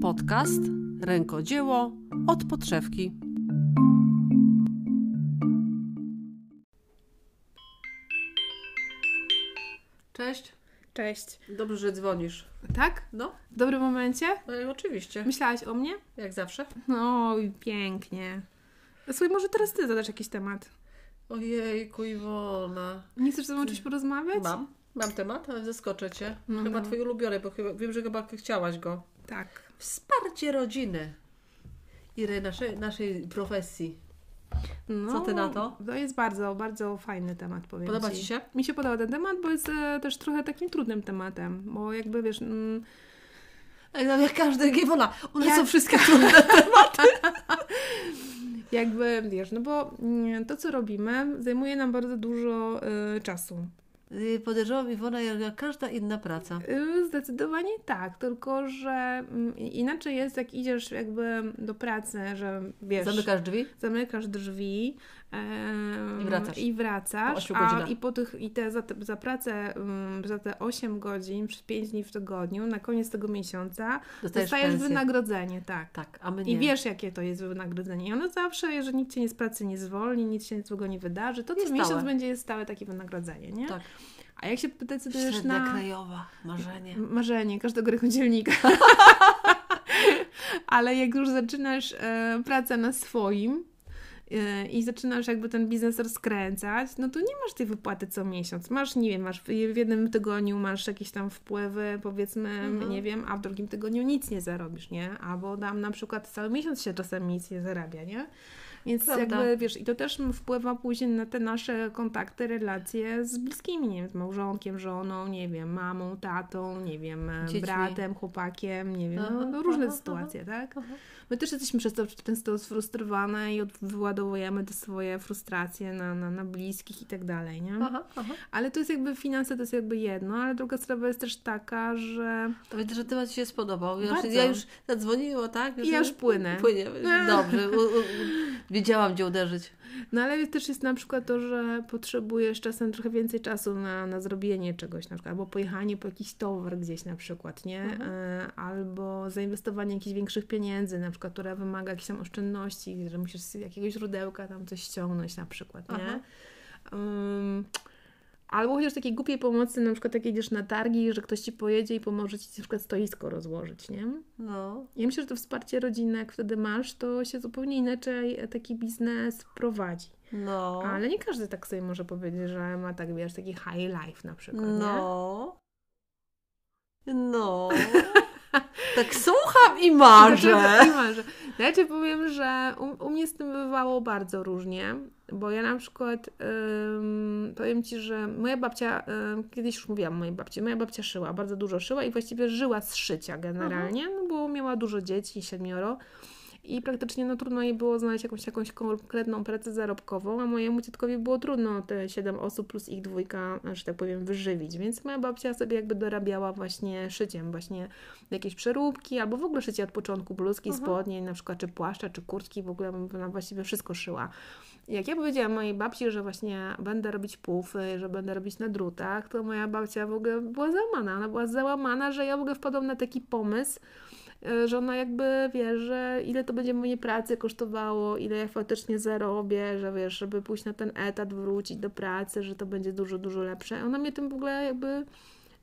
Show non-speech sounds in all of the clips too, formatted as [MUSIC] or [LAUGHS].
Podcast Rękodzieło od podszewki. Cześć. Cześć. Dobrze, że dzwonisz. Tak? No, W dobrym momencie? no oczywiście. Myślałaś o mnie? Jak zawsze. No i pięknie. Słuchaj, może teraz Ty zadasz jakiś temat. Ojejku, Iwona. Nie chcesz ze mną coś porozmawiać? Mam. Mam temat, ale zaskoczę Cię. No, chyba no. Twój ulubiony, bo chyba, wiem, że chyba chciałaś go. Tak. Wsparcie rodziny. I naszej, naszej profesji. No, Co ty na to? To jest bardzo, bardzo fajny temat, powiem Podoba Ci się? Mi się podoba ten temat, bo jest e, też trochę takim trudnym tematem, bo jakby wiesz... Mm, Ej, no jak każdy, Iwona, one Jak- są wszystkie [LAUGHS] trudne. [LAUGHS] jakby, wiesz, no bo mm, to, co robimy, zajmuje nam bardzo dużo e, czasu. Y, Podejrzewam, Iwona, jak jak każda inna praca. Y, Zdecydowanie tak, tylko że mm, inaczej jest, jak idziesz jakby do pracy, że wiesz, Zamykasz drzwi? zamykasz drzwi I wracasz. i, wracasz, Po a i po tych, i te, za, te, za pracę mm, za te 8 godzin, przez 5 dni w tygodniu, na koniec tego miesiąca Dostajesz, dostajesz wynagrodzenie, tak. Tak, a my nie. I wiesz, jakie to jest wynagrodzenie. I ono zawsze, jeżeli nikt cię nie z pracy nie zwolni, nic się złego nie wydarzy, to co Jest miesiąc stałe. będzie jest stałe takie wynagrodzenie, nie? Tak. A jak się decydujesz Średnia na... krajowa, marzenie. Marzenie każdego rękodzielnika. [LAUGHS] Ale jak już zaczynasz e, pracę na swoim i zaczynasz jakby ten biznes rozkręcać, no to nie masz tej wypłaty co miesiąc. Masz, nie wiem, masz w, jednym tygodniu masz jakieś tam wpływy, powiedzmy, Mhm. nie wiem, a w drugim tygodniu nic nie zarobisz, nie? Albo tam na przykład cały miesiąc się czasem nic nie zarabia, nie? Więc Prawda. jakby, wiesz, i to też wpływa później na te nasze kontakty, relacje z bliskimi, nie wiem, z małżonkiem, żoną, nie wiem, mamą, tatą, nie wiem, Dziećmi. bratem, chłopakiem, nie wiem, Aha, no, no różne aha, sytuacje, tak? My też jesteśmy przez to często sfrustrowane i wyładowujemy te swoje frustracje na, na, na bliskich i tak dalej, nie? Aha, aha. Ale to jest jakby finanse, to jest jakby jedno, ale druga sprawa jest też taka, że To widzę, że temat się spodobał. Ja już, ja już zadzwoniła, tak? Ja już płynę. Płynie. Dobrze. Wiedziałam, gdzie uderzyć. No ale też jest na przykład to, że potrzebujesz czasem trochę więcej czasu na, na zrobienie czegoś, na przykład, albo pojechanie po jakiś towar gdzieś na przykład, nie? Mhm. E, albo zainwestowanie jakichś większych pieniędzy, na przykład, które wymaga jakichś tam oszczędności, że musisz z jakiegoś źródełka tam coś ściągnąć na przykład, nie? Um, albo chociaż takiej głupiej pomocy, na przykład jak jedziesz na targi, że ktoś Ci pojedzie i pomoże Ci na przykład stoisko rozłożyć, nie? No. Ja myślę, że to wsparcie rodzinne, jak wtedy masz, to się zupełnie inaczej taki biznes prowadzi. No. Ale nie każdy tak sobie może powiedzieć, że ma tak, wiesz, taki high life na przykład, nie? No. [LAUGHS] [LAUGHS] Tak słucham i marzę. [LAUGHS] I marzę. Ja Ci powiem, że u, u mnie z tym bywało bardzo różnie, bo ja na przykład ym, powiem Ci, że moja babcia, ym, kiedyś już mówiłam o mojej babci, moja babcia szyła, bardzo dużo szyła i właściwie żyła z szycia generalnie, no bo miała dużo dzieci, siedmioro. I praktycznie no, trudno jej było znaleźć jakąś, jakąś konkretną pracę zarobkową, a mojemu dziadkowi było trudno te 7 osób plus ich dwójka, że tak powiem, wyżywić. Więc moja babcia sobie jakby dorabiała właśnie szyciem, właśnie jakieś przeróbki, albo w ogóle szycie od początku, bluzki, Aha. spodnie, na przykład czy płaszcza, czy kurtki, w ogóle ona właściwie wszystko szyła. Jak ja powiedziałam mojej babci, że właśnie będę robić pufy, że będę robić na drutach, to moja babcia w ogóle była załamana. Ona była załamana, że ja w ogóle wpadłam na taki pomysł, że ona jakby wie, że ile to będzie mojej pracy kosztowało, ile ja faktycznie zarobię, że wiesz, żeby pójść na ten etat, wrócić do pracy, że to będzie dużo, dużo lepsze. Ona mnie tym w ogóle jakby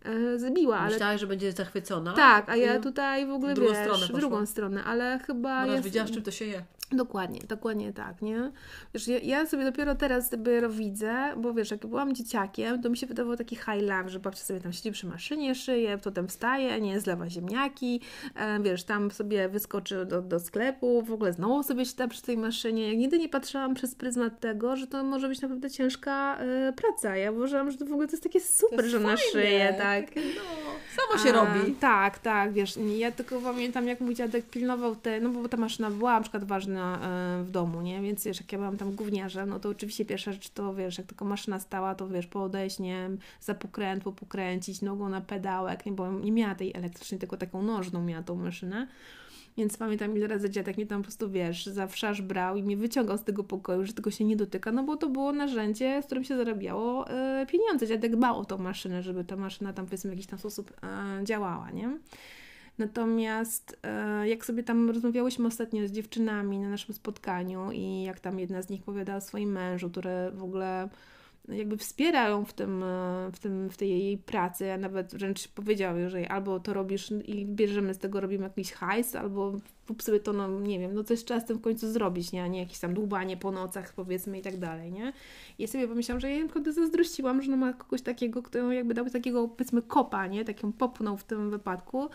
e, zbiła, ale Myślałaś, że będzie zachwycona? tak, a ja Mm. tutaj w ogóle W drugą wiesz, stronę w drugą stronę, ale chyba Bo jest... wiedziała, z czym to się je. Dokładnie, dokładnie tak, nie? Wiesz, ja, ja sobie dopiero teraz dopiero widzę, bo wiesz, jak byłam dzieciakiem, to mi się wydawało taki high że babcia sobie tam siedzi przy maszynie, szyje, potem wstaje, nie, zlewa ziemniaki, e, wiesz, tam sobie wyskoczy do, do sklepu, w ogóle znowu sobie siada przy tej maszynie. Ja nigdy nie patrzyłam przez pryzmat tego, że to może być naprawdę ciężka e, praca. Ja uważałam, że to w ogóle to jest takie super, jest że fajne, szyje, tak. Takie, no, samo się A, robi. Tak, tak, wiesz, ja tylko pamiętam, jak mój dziadek pilnował te, no bo ta maszyna była na przykład ważna e, w domu, nie? Więc wiesz, jak ja byłam tam gówniarzem, no to oczywiście pierwsza rzecz to, wiesz, jak tylko maszyna stała, to wiesz, podejść, nie wiem, za pokręt, pokręcić nogą na pedałek, nie? Bo nie miała tej elektrycznej, tylko taką nożną miała tą maszynę. Więc pamiętam ile razy dziadek mnie tam po prostu, wiesz, za wszarz brał i mnie wyciągał z tego pokoju, że tego się nie dotyka, no bo to było narzędzie, z którym się zarabiało e, pieniądze. Dziadek dbał o tą maszynę, żeby ta maszyna tam powiedzmy w jakiś tam sposób e, działała, nie? Natomiast e, jak sobie tam rozmawiałyśmy ostatnio z dziewczynami na naszym spotkaniu i jak tam jedna z nich powiedziała o swoim mężu, które w ogóle jakby wspierają w, tym, e, w, tym, w tej jej pracy, a nawet wręcz powiedział, że albo to robisz i bierzemy z tego, robimy jakiś hajs, albo kup sobie to, no nie wiem, no coś trzeba z tym w końcu zrobić, nie? A nie jakieś tam dłubanie po nocach powiedzmy i tak dalej, nie? I ja sobie pomyślałam, że ja naprawdę zazdrościłam, że no ma kogoś takiego, kto jakby dał takiego powiedzmy kopa, nie? Taką popnął w tym wypadku,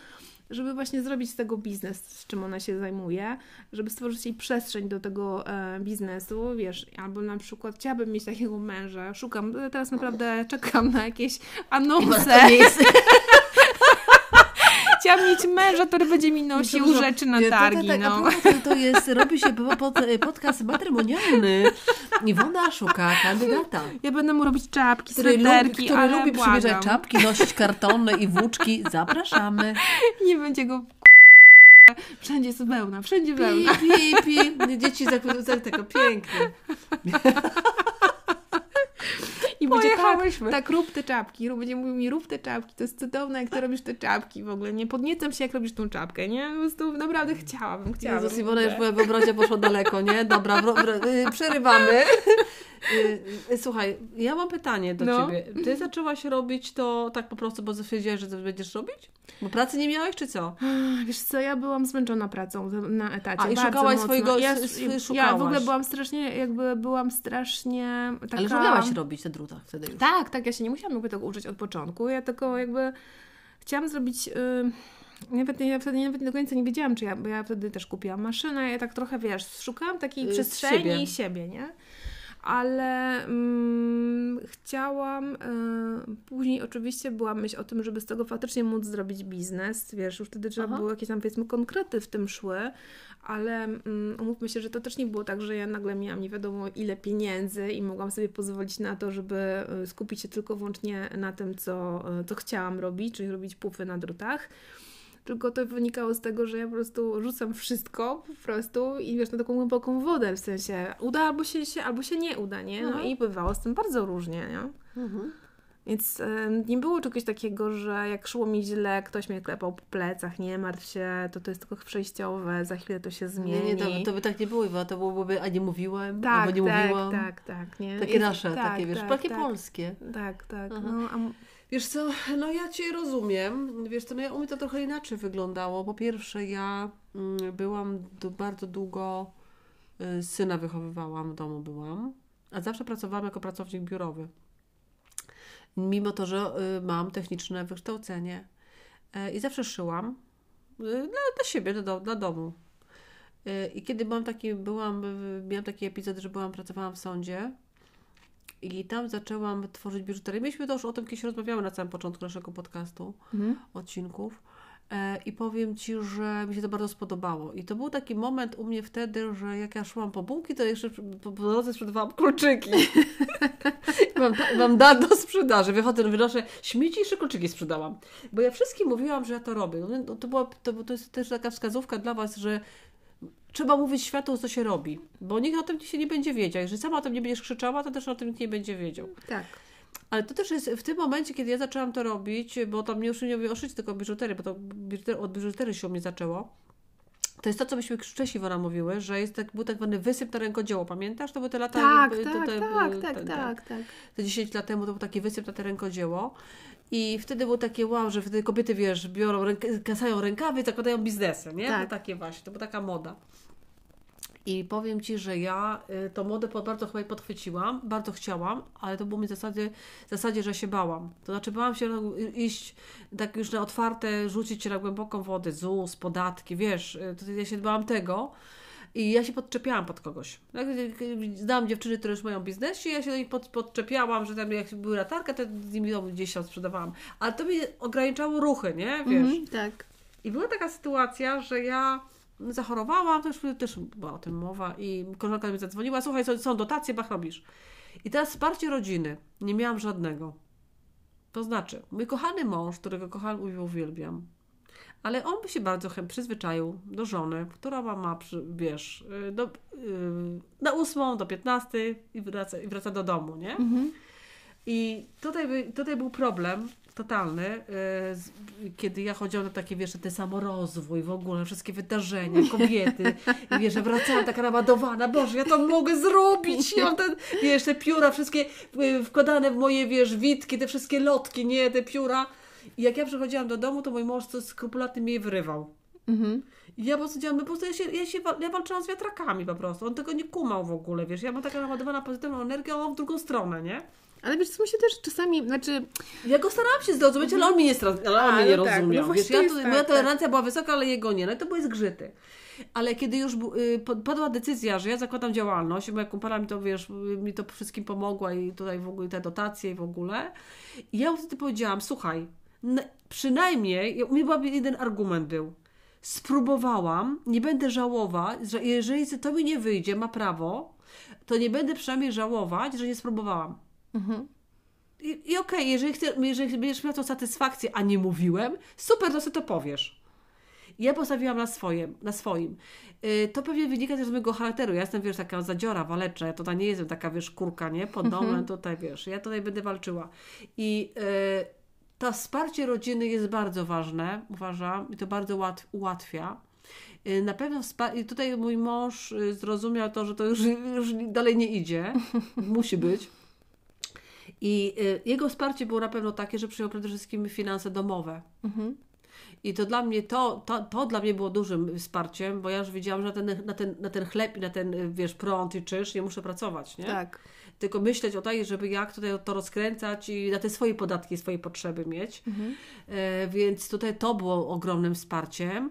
żeby właśnie zrobić z tego biznes, z czym ona się zajmuje, żeby stworzyć jej przestrzeń do tego e, biznesu, wiesz, albo na przykład chciałabym mieć takiego męża, szukam, teraz naprawdę czekam na jakieś anonse. [LAUGHS] Chciałam mieć męża, który będzie mi nosił Dobrze, rzeczy na targi. Tak, no. A to jest, robi się pod, podcast matrymonialny. Iwona szuka kandydata. Ja będę mu robić czapki, który sweterki, Który lubi przymierzać czapki, nosić kartony i włóczki. Zapraszamy. Nie będzie go Wszędzie jest wełna, wszędzie wełna. Pi, pi, pi. Dzieci zakładają tego pięknie. I będzie tak, tak, rób te czapki. Będzie mówił mi, rób te czapki, to jest cudowne, jak ty [LAUGHS] robisz te czapki w ogóle. Nie podniecam się, jak robisz tą czapkę, nie? Po prostu naprawdę chciałabym, chciałabym. Jezus, Iwona już moja wyobraźnia poszła daleko, nie? Dobra, y, przerywamy. [LAUGHS] Y, y, słuchaj, ja mam pytanie do no. Ciebie. Ty zaczęłaś robić to tak po prostu, bo stwierdziłaś, że to będziesz robić? Bo pracy nie miałeś, czy co? [SIGHS] Wiesz co, ja byłam zmęczona pracą na etacie. A, i szukałaś mocno. swojego... Ja, szukałaś. ja w ogóle byłam strasznie, jakby byłam strasznie taka... Ale umiałaś robić te druta wtedy już. Tak, tak, ja się nie musiałam jakby tego uczyć od początku. Ja tylko jakby chciałam zrobić... Yy nawet, ja wtedy nawet do końca nie wiedziałam, czy ja, bo ja wtedy też kupiłam maszynę, ja tak trochę, wiesz, szukałam takiej yy, przestrzeni siebie. siebie, nie? Ale mm, chciałam, y, później oczywiście była myśl o tym, żeby z tego faktycznie móc zrobić biznes, wiesz, już wtedy trzeba Aha. było jakieś tam powiedzmy konkrety w tym szły, ale mm, umówmy się, że to też nie było tak, że ja nagle miałam nie wiadomo ile pieniędzy i mogłam sobie pozwolić na to, żeby y, skupić się tylko wyłącznie na tym, co, y, co chciałam robić, czyli robić pufy na drutach tylko to wynikało z tego, że ja po prostu rzucam wszystko po prostu i wiesz, na taką głęboką wodę, w sensie uda albo się, się albo się nie uda, nie? No mhm. i bywało z tym bardzo różnie, nie? Mhm. Więc y, nie było czegoś takiego, że jak szło mi źle, ktoś mnie klepał po plecach, nie martw się, to to jest tylko przejściowe, za chwilę to się zmieni. Nie, nie, to, to by tak nie było, to byłoby, a nie mówiłem, tak, albo nie tak, mówiłam. Tak, tak, nie. Takie jest, nasze, tak, takie wiesz, tak, takie tak, polskie. Tak, tak. No, a Wiesz co, no ja Cię rozumiem. Wiesz co, no ja, u mnie to trochę inaczej wyglądało. Po pierwsze, ja mm, byłam bardzo długo, y, syna wychowywałam, w domu byłam, a zawsze pracowałam jako pracownik biurowy. Mimo to, że y, mam techniczne wykształcenie. Y, I zawsze szyłam dla, dla siebie, dla, dla domu. I kiedy byłam taki, byłam, miałam taki epizod, że byłam, pracowałam w sądzie, i tam zaczęłam tworzyć biżuterię. Myśmy to już o tym kiedyś rozmawiały na samym początku naszego podcastu, mhm. odcinków. E, I powiem Ci, że mi się to bardzo spodobało. I to był taki moment u mnie wtedy, że jak ja szłam po bułki, to jeszcze po drodze sprzedawałam kluczyki. [LAUGHS] mam, mam dat do sprzedaży. Wychodzę, wynoszę śmieci i jeszcze kluczyki sprzedałam. Bo ja wszystkim mówiłam, że ja to robię. No, to, była, to, to jest też taka wskazówka dla Was, że trzeba mówić światu, co się robi, bo nikt o tym się nie będzie wiedział. Jeżeli sama o tym nie będziesz krzyczała, to też o tym nikt nie będzie wiedział. Tak. Ale to też jest w tym momencie, kiedy ja zaczęłam to robić, bo tam nie już nie mówię o szyć, tylko o biżuterii, bo to od biżuterii się u mnie zaczęło. To jest to, co myśmy wcześniej Wora mówiły, że jest tak, był tak zwany wysyp na rękodzieło. Pamiętasz? To były te lata... Tak, tak, tak, te, tak, tak, tak. Te 10 lat temu to był taki wysyp na te rękodzieło. I wtedy było takie wow, że wtedy kobiety, wiesz, biorą, ręk kasają rękawy i zakładają biznesy, nie? Tak. To takie właśnie, to była taka moda. I powiem Ci, że ja y, tą modę bardzo chyba podchwyciłam, bardzo chciałam, ale to było mi w zasadzie, w zasadzie, że się bałam. To znaczy bałam się iść tak już na otwarte, rzucić się na głęboką wodę, ZUS, podatki, wiesz, y, to ja się bałam tego. I ja się podczepiałam pod kogoś. Znałam dziewczyny, które już mają biznes i ja się do nich pod, podczepiałam, że tam jak były latarka, to z nimi gdzieś tam sprzedawałam. Ale to mi ograniczało ruchy, nie? Wiesz? Mm, tak. I była taka sytuacja, że ja zachorowałam, też, też była o tym mowa i koleżanka mi zadzwoniła, słuchaj, są, są dotacje, bach robisz. I teraz wsparcie rodziny. Nie miałam żadnego. To znaczy, mój kochany mąż, którego kocham i uwielbiam, Ale on by się bardzo przyzwyczaił do żony, która ma, ma wiesz, y, do, y, na ósmą, do 15 i wraca, i wraca do domu, nie? Mhm. I tutaj, tutaj był problem totalny, y, kiedy ja chodziłam na takie, wiesz, ten samorozwój, w ogóle wszystkie wydarzenia, [LAUGHS] kobiety, i wiesz, że wracałam taka naładowana, Boże, ja to mogę zrobić, ja mam ten, wiesz, te pióra wszystkie wkładane w moje, wiesz, witki, te wszystkie lotki, nie, te pióra. I jak ja przychodziłam do domu, to mój mąż to skrupulatnie mnie je wyrywał. Mhm. I ja po prostu działam, no po prostu ja się, ja się ja walczyłam z wiatrakami po prostu. On tego nie kumał w ogóle, wiesz. Ja mam taka naładowana pozytywną energię, a on w drugą stronę, nie? Ale wiesz, co mi się też czasami, znaczy, Ja go starałam się zrozumieć, ale on mnie nie, ale on mnie nie no tak, rozumiał. no wiesz, ja tu, tak, moja tak. tolerancja była wysoka, ale jego nie. No i to były zgrzyty. Ale kiedy już y, padła decyzja, że ja zakładam działalność, moja kumpela mi to, wiesz, mi to wszystkim pomogła i tutaj w ogóle te dotacje i w ogóle. I ja wtedy powiedziałam, słuchaj, przynajmniej, u mnie był jeden argument był. Spróbowałam, nie będę żałować, że jeżeli to mi nie wyjdzie, ma prawo, to nie będę przynajmniej żałować, że nie spróbowałam. mhm. I, i okej, jeżeli, chcę, jeżeli będziesz miał tą satysfakcję, a nie mówiłem, super, to sobie to powiesz. Ja postawiłam na swoim. Na swoim. Yy, to pewnie wynika też z mojego charakteru. Ja jestem, wiesz, taka zadziora, waleczna. Ja tutaj nie jestem taka, wiesz, kurka, nie? Pod domem tutaj, wiesz. Ja tutaj będę walczyła. I yy, to wsparcie rodziny jest bardzo ważne, uważam. I to bardzo łat, ułatwia. Yy, Na pewno tutaj mój mąż yy, zrozumiał to, że to już, już dalej nie idzie. [LAUGHS] Musi być. I y, jego wsparcie było na pewno takie, że przyjął przede wszystkim finanse domowe. Mhm. I to dla mnie, to, to, to dla mnie było dużym wsparciem, bo ja już wiedziałam, że na ten, na ten, na ten chleb i na ten, y, wiesz, prąd i czynsz nie muszę pracować, nie? Tak. Tylko myśleć o tej, żeby jak tutaj to rozkręcać i na te swoje podatki, swoje potrzeby mieć. Mhm. E, więc tutaj to było ogromnym wsparciem.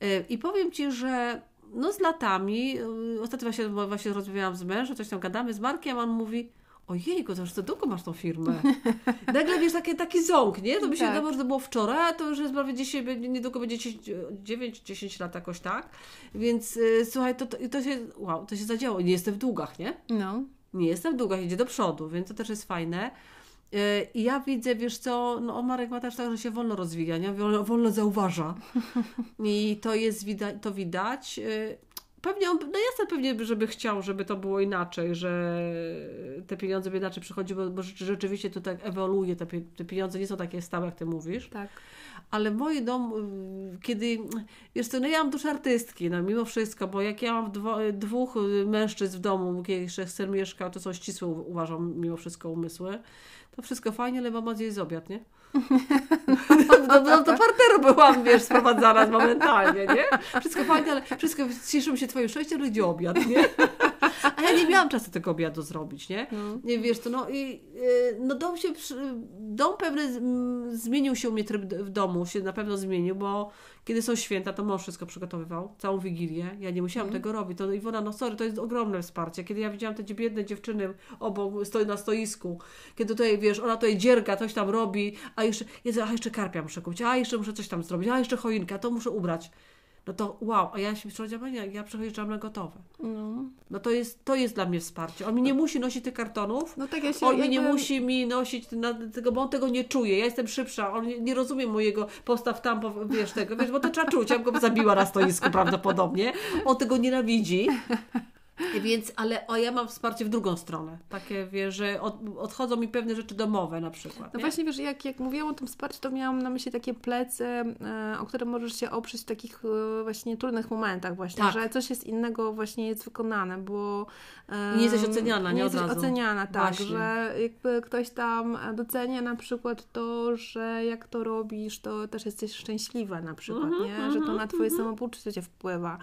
E, I powiem Ci, że no z latami, y, ostatnio właśnie, właśnie rozmawiałam z mężem, coś tam gadamy z Markiem, a on mówi, ojejku, to już to długo masz tą firmę. [LAUGHS] Nagle wiesz, taki, taki ząg, nie? To by się Tak. wydawało, że to było wczoraj, a to już jest prawie 10, będzie- niedługo będzie 9-10 lat jakoś tak. Więc y, słuchaj, to, to, to się, wow, to się zadziało. Nie jestem w długach, nie? No. Nie jestem w długach, idzie do przodu, więc to też jest fajne. Yy, I ja widzę, wiesz co, no Marek ma też tak, że się wolno rozwija, nie? Wolno, wolno zauważa. [LAUGHS] I to jest widać, to widać. Pewnie on, no jasne pewnie, żeby chciał, żeby to było inaczej, że te pieniądze by inaczej przychodziły, bo rzeczy- rzeczywiście to tak ewoluuje, te, pie- te pieniądze nie są takie stałe, jak Ty mówisz. Tak. Ale w moim domu, y, kiedy, wiesz co, no ja mam duszę artystki, no mimo wszystko, bo jak ja mam dwo, dwóch y, mężczyzn w domu, gdzie jeszcze syn mieszkał, to są ścisłe, uważam, mimo wszystko umysły, to wszystko fajnie, ale mama zjeść obiad, nie? [LAUGHS] No, no, do parteru byłam, wiesz, sprowadzana momentalnie, nie? Wszystko fajnie, ale wszystko, cieszymy się Twoim szczęściem, ale gdzie obiad, nie? [LAUGHS] A ja nie miałam czasu tego obiadu zrobić, nie? No. Nie wiesz, to no i y, no dom się, dom pewny zmienił się u mnie tryb w domu, się na pewno zmienił, bo kiedy są święta, to mąż wszystko przygotowywał, całą Wigilię, ja nie musiałam tego robić, to Iwona, no sorry, to jest ogromne wsparcie, kiedy ja widziałam te biedne dziewczyny obok, stoi na stoisku, kiedy tutaj, wiesz, ona tutaj dzierga, coś tam robi, a jeszcze, Jezu, a jeszcze karpia muszę kupić, a jeszcze muszę coś tam zrobić, a jeszcze choinkę, a to muszę ubrać. No to wow, a ja się przychodziłam, nie, ja przychodziłam na gotowe. No. No to jest, to jest dla mnie wsparcie. On mi nie musi nosić tych kartonów, no tak ja się on mi nie musi mi nosić tego, bo on tego nie czuje. Ja jestem szybsza, on nie, nie rozumie mojego postaw tam, wiesz tego, wiesz, bo to trzeba czuć. Ja bym go zabiła na stoisku prawdopodobnie. On tego nienawidzi. Więc, ale o, ja mam wsparcie w drugą stronę. Takie, wiesz, że od, odchodzą mi pewne rzeczy domowe na przykład. No nie? właśnie, wiesz, jak, jak mówiłam o tym wsparciu, to miałam na myśli takie plecy, e, o które możesz się oprzeć w takich e, właśnie trudnych momentach właśnie, Tak. że coś jest innego właśnie jest wykonane, bo... e, Nie jesteś oceniana, nie od jesteś oceniana, tak, Właśnie. że jakby ktoś tam docenia na przykład to, że jak to robisz, to też jesteś szczęśliwa na przykład, Mhm, nie? Że to na twoje samopoczucie cię wpływa.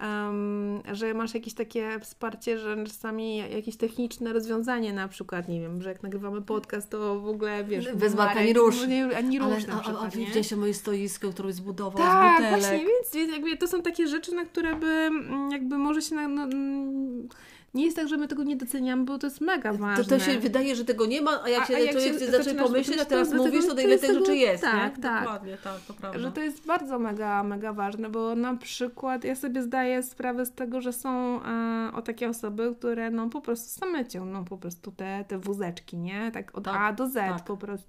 Em, że masz jakieś takie wsparcie, że czasami jakieś techniczne rozwiązanie na przykład, nie wiem, że jak nagrywamy podcast, to w ogóle, wiesz... Bez Marek ani rusz. Nie, ani rusz Ale na a, a, a przykład, widziałeś moje stoisko, które zbudował z Tak, butelek. właśnie, więc, więc jakby to są takie rzeczy, na które by mm, jakby może się na, no, nie jest tak, że my tego nie doceniamy, bo to jest mega ważne. To, to się wydaje, że tego nie ma, a jak A- się a jak człowiek się zaczynasz pomyśleć, a teraz mówisz, to ile tych rzeczy jest, tak, nie? tak. Dokładnie, tak, to prawda. Że to jest bardzo mega, mega ważne, bo na przykład ja sobie zdaję sprawę z tego, że są e, o takie osoby, które no po prostu same ciągną po prostu te, te wózeczki, nie? Tak od Tak, A do Z tak, po prostu.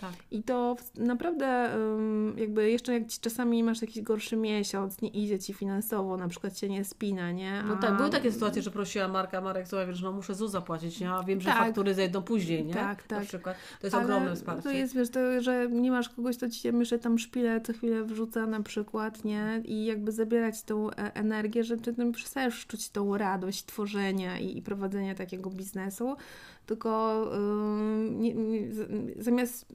Tak, tak. I to w- naprawdę ym, jakby jeszcze jak ci czasami masz jakiś gorszy miesiąc, nie idzie ci finansowo, na przykład się nie spina, nie? No A- tak, były takie sytuacje, że prosiła Marka, Marek, słuchaj, wiesz, no muszę ZUS zapłacić, nie? a wiem, że Tak. faktury zejdą później, nie? Tak, Na tak. przykład. To jest Ale ogromne wsparcie. To jest, wiesz, to, że nie masz kogoś, kto ci się myślę tam szpilę co chwilę wrzuca na przykład, nie? I jakby zabierać tą e, energię, że ty tam przestajesz czuć tą radość tworzenia i, i prowadzenia takiego biznesu, tylko ym, nie, nie, zamiast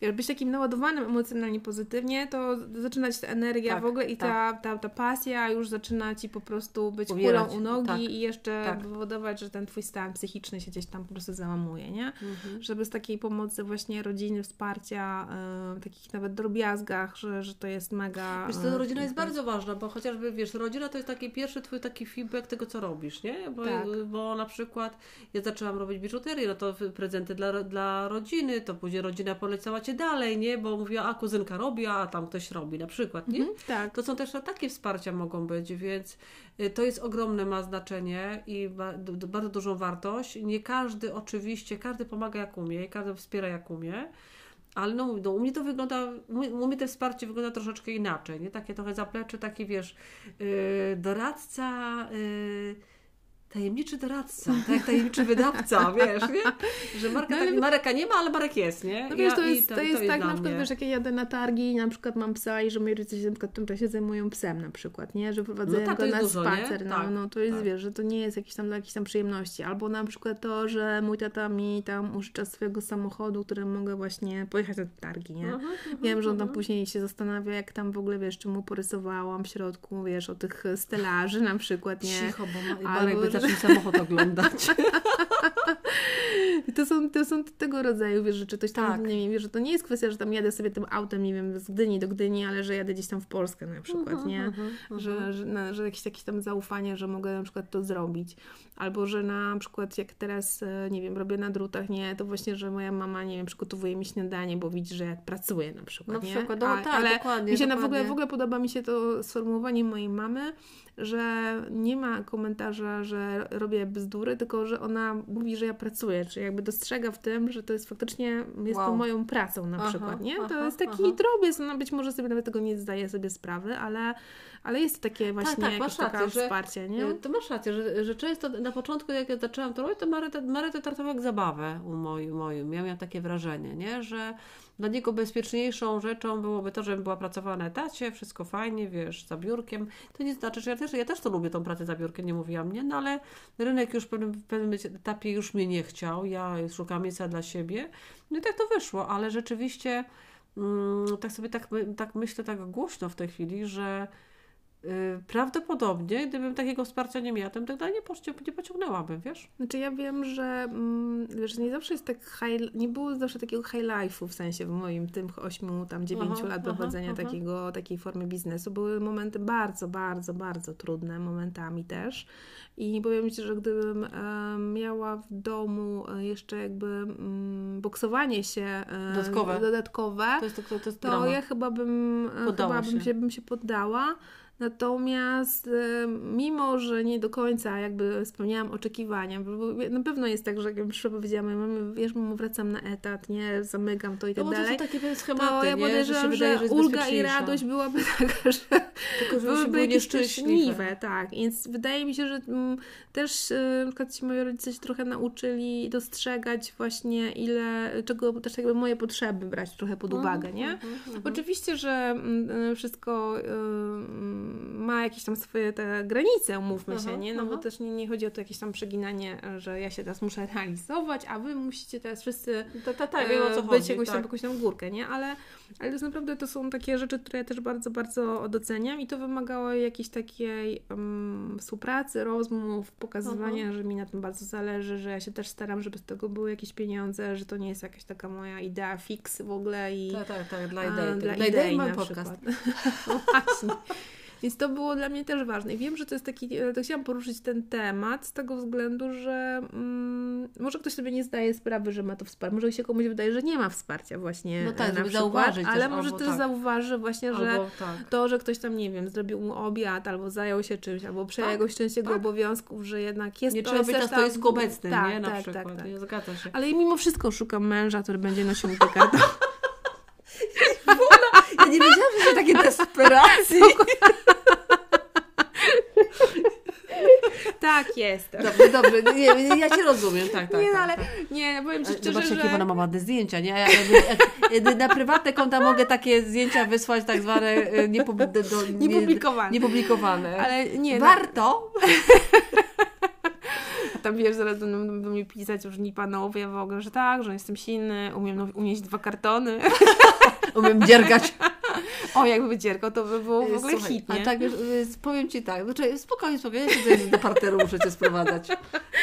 wiesz, być takim naładowanym emocjonalnie pozytywnie, to zaczyna ci ta energia Tak, w ogóle i ta, tak. ta, ta pasja już zaczyna ci po prostu być kulą u nogi tak, i jeszcze tak. powodować, że ten twój stan psychiczny się gdzieś tam po prostu załamuje, nie? Mhm. żeby z takiej pomocy właśnie rodziny, wsparcia, y, takich nawet drobiazgach, że, że to jest mega... Wiesz, y, to rodzina jest bardzo ważna, bo chociażby, wiesz, rodzina to jest taki pierwszy twój taki feedback tego, co robisz, nie? Bo, Tak. bo na przykład ja zaczęłam robić biżuterię, no to prezenty dla, dla rodziny, to później rodzina polecała Cię dalej, nie? Bo mówiła, a kuzynka robi, a tam ktoś robi na przykład, nie? Mhm, tak. To są też takie wsparcia mogą być, więc y, to jest ogromne, ma znaczenie i ma bardzo dużą wartość. Nie każdy oczywiście, każdy pomaga jak umie i każdy wspiera jak umie. Ale no, no, u mnie to wygląda, u mnie- to wsparcie wygląda troszeczkę inaczej, nie? Takie trochę zaplecze, takie wiesz, yy, doradca, yy, tajemniczy doradca, tak tajemniczy wydawca, [LAUGHS] wiesz, nie? Że Marka, No, tak, Mareka nie ma, ale Marek jest, nie? No wiesz, Ja- to i jest, to jest tak na przykład, mnie. wiesz, jak ja jadę na targi i na przykład mam psa i że moi rodzice się na przykład w tym czasie zajmują psem na przykład, nie? Że prowadzają No tak, to go jest na dużo, nie? spacer, no, Tak, no to jest, tak. wiesz, że to nie jest jakieś tam dla jakiejś tam przyjemności. Albo na przykład to, że mój tata mi tam użycza swojego samochodu, którym mogę właśnie pojechać na targi, nie? Mhm, Wiem, że on tam mhm. później się zastanawia, jak tam w ogóle, wiesz, czy mu porysowałam w środku, wiesz, o tych stelaży na przykład, nie? Cicho, bo Marek by zaczął samochód oglądać. [LAUGHS] To są, to są tego rodzaju, wiesz, rzeczy. Coś tam, Tak. nie wiem, wiesz, że to nie jest kwestia, że tam jadę sobie tym autem, nie wiem, z Gdyni do Gdyni, ale że jadę gdzieś tam w Polskę na przykład, nie? Mhm, mhm, Że, że, na, że jakieś, jakieś tam zaufanie, że mogę na przykład to zrobić. Albo, że na przykład jak teraz, e, nie wiem, robię na drutach, nie, to właśnie, że moja mama, nie wiem, przygotowuje mi śniadanie, bo widzi, że jak pracuję na przykład, Na nie? przykład, no A- tak, ale dokładnie, mi się na w ogóle, dokładnie. w ogóle podoba mi się to sformułowanie mojej mamy, że nie ma komentarza, że robię bzdury, tylko że ona mówi, że ja pracuję, czy jakby dostrzega w tym, że to jest faktycznie, jest to Wow. moją pracą na Aha, przykład, nie? To aha, jest taki aha. drobiazg, ona być może sobie nawet tego nie zdaje sobie sprawy, ale, ale jest to takie właśnie tak, jakieś masz rację, że- wsparcie, nie? Y, To masz rację, że, że często na początku, jak ja zaczęłam to robić, to Marę, Marę to traktował jak zabawę u moim, moim. Ja miałam takie wrażenie, nie? że dla niego bezpieczniejszą rzeczą byłoby to, żebym była pracowała na etacie, wszystko fajnie, wiesz, za biurkiem. To nie znaczy, że ja też, ja też to lubię, tą pracę za biurkiem, nie mówiłam, nie? No ale rynek już w pewnym, w pewnym etapie już mnie nie chciał, ja szukam miejsca dla siebie. No i tak to wyszło, ale rzeczywiście mm, tak sobie tak, tak myślę tak głośno w tej chwili, że prawdopodobnie, gdybym takiego wsparcia nie miała, to bym tak dalej nie, poci- nie pociągnęłabym, wiesz? Znaczy ja wiem, że mm, wiesz, nie zawsze jest tak high, nie było zawsze takiego high life'u w sensie w moim tym ośmiu, tam dziewięciu Aha, lat aha, prowadzenia aha. takiego, takiej formy biznesu. Były momenty bardzo, bardzo, bardzo trudne momentami też. I powiem Ci, że gdybym miała w domu e, jeszcze jakby mm, boksowanie się e, Dodatkowe. dodatkowe To jest, to, to jest to ja chyba bym, e, chyba bym się. się, bym się poddała. Natomiast e, mimo, że nie do końca jakby spełniałam oczekiwania, bo na pewno jest tak, że jak już powiedziałam, ja mamy, wiesz, wracam na etat, nie, zamykam to i No tak to dalej. są takie schematy, To ja nie? że podejrzewam, wydaje, że, ulga i radość byłaby [LAUGHS] taka, że Tylko, że byłyby były jakieś nieszczęśliwe. szczęśliwe, tak. Więc wydaje mi się, że mm, też e, na przykład ci moi rodzice się trochę nauczyli dostrzegać właśnie ile, czego też jakby moje potrzeby brać trochę pod uwagę, nie? Mhm, mhm. Oczywiście, że mm, y, wszystko mm, ma jakieś tam swoje te granice, umówmy Aha, się, nie? No bo aha. też nie, nie chodzi o to jakieś tam przeginanie, że ja się teraz muszę realizować, a wy musicie teraz wszyscy Ta, ta, ta, wiem o co e, być chodzi. jakąś tam, tak. jakąś tam górkę, nie? Ale, ale to jest naprawdę to są takie rzeczy, które ja też bardzo, bardzo doceniam i to wymagało jakiejś takiej um, współpracy, rozmów, pokazywania, że mi na tym bardzo zależy, że ja się też staram, żeby z tego były jakieś pieniądze, że to nie jest jakaś taka moja idea fix w ogóle i Tak, tak, tak, dla a, idei. dla Dla idei idei mam podcast. [LAUGHS] No właśnie. Więc to było dla mnie też ważne. I wiem, że to jest taki, e, to chciałam poruszyć ten temat z tego względu, że mm, może ktoś sobie nie zdaje sprawy, że ma to wsparcie. Może się komuś wydaje, że nie ma wsparcia właśnie No tak, e, na żeby przykład, zauważyć ale może też tak. zauważy właśnie, że Albo tak. to, że ktoś tam, nie wiem, zrobił mu obiad, albo zajął się czymś, albo przejął Tak, część jego tak. obowiązków, że jednak jest Nie to trzeba jest być tam- stoisku obecnym, tak, nie? Na tak, przykład. Tak, tak. Nie zgadza się. Ale mimo wszystko szukam męża, który będzie nosił mi te kartony. [LAUGHS] [LAUGHS] Ja nie wiedziałam, że to takie desperacji. [LAUGHS] tak, jest. Dobrze, dobrze. Nie, nie, ja cię rozumiem, tak, tak. nie, no, tak, ale tak. nie, powiem Ci szczerze, Zobaczcie, że... jakie ona ma ładne zdjęcia, nie? A Ja, jak, na prywatne konta mogę takie zdjęcia wysłać, tak zwane e, niepub, do, nie- Niepublikowane. niepublikowane. Ale nie, no, Warto. tam wiesz, zaraz będą do mnie pisać różni panowie w ogóle, że tak, że jestem silny, umiem no- unieść dwa kartony. Umiem dziergać. O, jakby wydzierkał, to by było w ogóle Słuchaj, hit, nie? A tak, wiesz, y, powiem Ci tak, znaczy, spokojnie, spokojnie, ja się do parteru muszę Cię sprowadzać.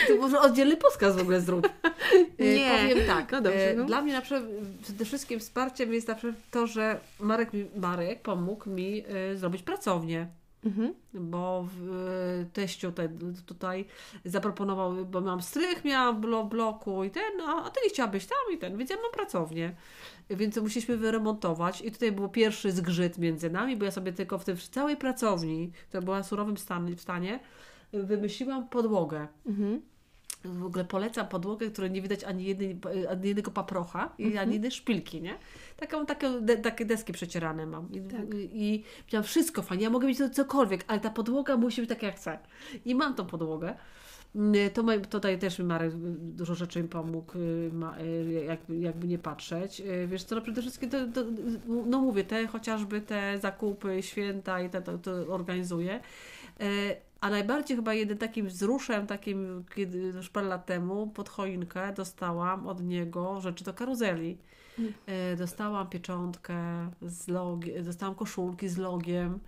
To może oddzielny podcast w ogóle zrób. Y, Nie. Powiem tak, No dobrze, y, no. dla mnie na przykład przede wszystkim wsparciem jest przykład to, że Marek, mi, Marek pomógł mi zrobić pracownię. Mhm. Bo w, teściu te, tutaj zaproponował, bo miałam strych, miałam w blo, bloku i ten, a, a ty nie chciałabyś tam i ten, więc ja mam pracownię. Więc musieliśmy wyremontować i tutaj był pierwszy zgrzyt między nami, bo ja sobie tylko w tej całej pracowni, która była w surowym stanie, stanie wymyśliłam podłogę. Mhm. W ogóle polecam podłogę, której nie widać ani, jednej, ani jednego paprocha i Mhm. ani jednej szpilki, nie? Taką, taką, de, takie deski przecierane mam. I, Tak. i, I miałam wszystko fajnie. Ja mogę mieć to cokolwiek, ale ta podłoga musi być taka jak chcę. I mam tą podłogę. Mm, To ma- tutaj też mi Marek dużo rzeczy mi pomógł, y, y, jakby, jakby nie patrzeć. Y, Wiesz co, no przede wszystkim to, to, no mówię, te chociażby te zakupy, święta i to, to, to organizuję. A najbardziej chyba jeden takim wzruszem, takim, kiedy już parę lat temu pod choinkę dostałam od niego rzeczy do karuzeli. Mm. Dostałam pieczątkę z logiem, dostałam koszulki z logiem.